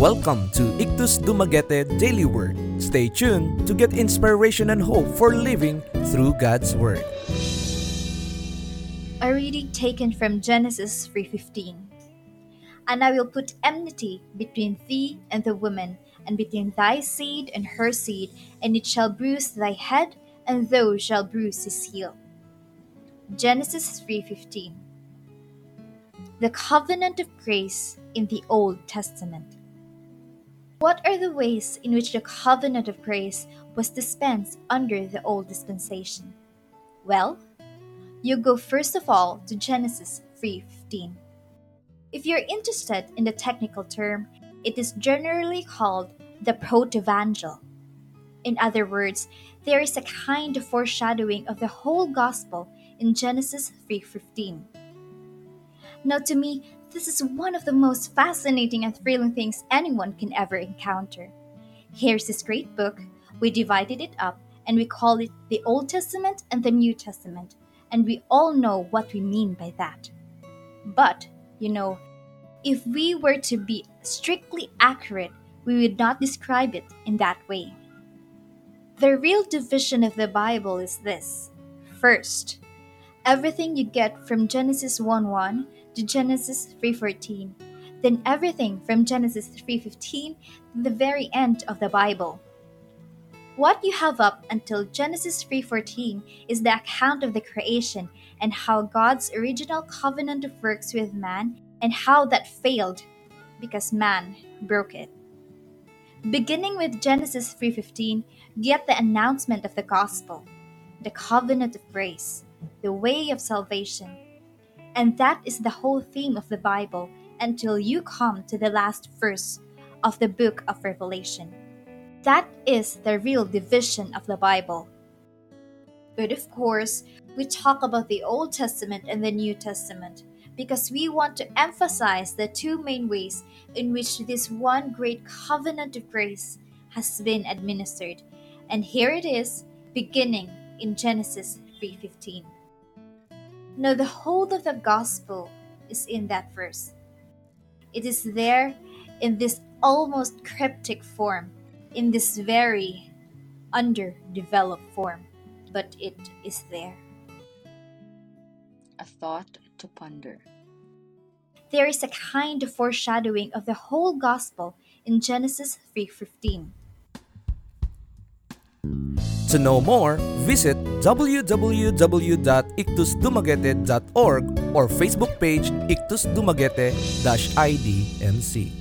Welcome to Ikthus Dumaguete Daily Word. Stay tuned to get inspiration and hope for living through God's Word. A reading taken from Genesis 3:15. And I will put enmity between thee and the woman, and between thy seed and her seed, and it shall bruise thy head, and thou shall bruise his heel. Genesis 3:15. The covenant of grace in the Old Testament. What are the ways in which the covenant of grace was dispensed under the old dispensation? Well, you go first of all to Genesis 3:15. If you're interested in the technical term, it is generally called the protevangel. In other words, there is a kind of foreshadowing of the whole gospel in Genesis 3:15. Now to me, this is one of the most fascinating and thrilling things anyone can ever encounter. Here's this great book. We divided it up and we call it the Old Testament and the New Testament, and we all know what we mean by that. But, you know, if we were to be strictly accurate, we would not describe it in that way. The real division of the Bible is this. First, everything you get from Genesis 1 1 to Genesis 3:14, then everything from Genesis 3:15 to the very end of the Bible. What you have up until Genesis 3:14 is the account of the creation and how God's original covenant works with man and how that failed because man broke it. Beginning with Genesis 3:15, get the announcement of the gospel, the covenant of grace, the way of salvation. And that is the whole theme of the Bible until you come to the last verse of the book of Revelation. That is the real division of the Bible. But of course, we talk about the Old Testament and the New Testament because we want to emphasize the two main ways in which this one great covenant of grace has been administered. And here it is, beginning in Genesis 3:15. Now the whole of the gospel is in that verse. It is there in this almost cryptic form, in this very underdeveloped form, but it is there. A thought to ponder. There is a kind of foreshadowing of the whole gospel in Genesis 3:15. To know more, visit www.ictusdumaguete.org or Facebook page Ictus Dumaguete-IDNC.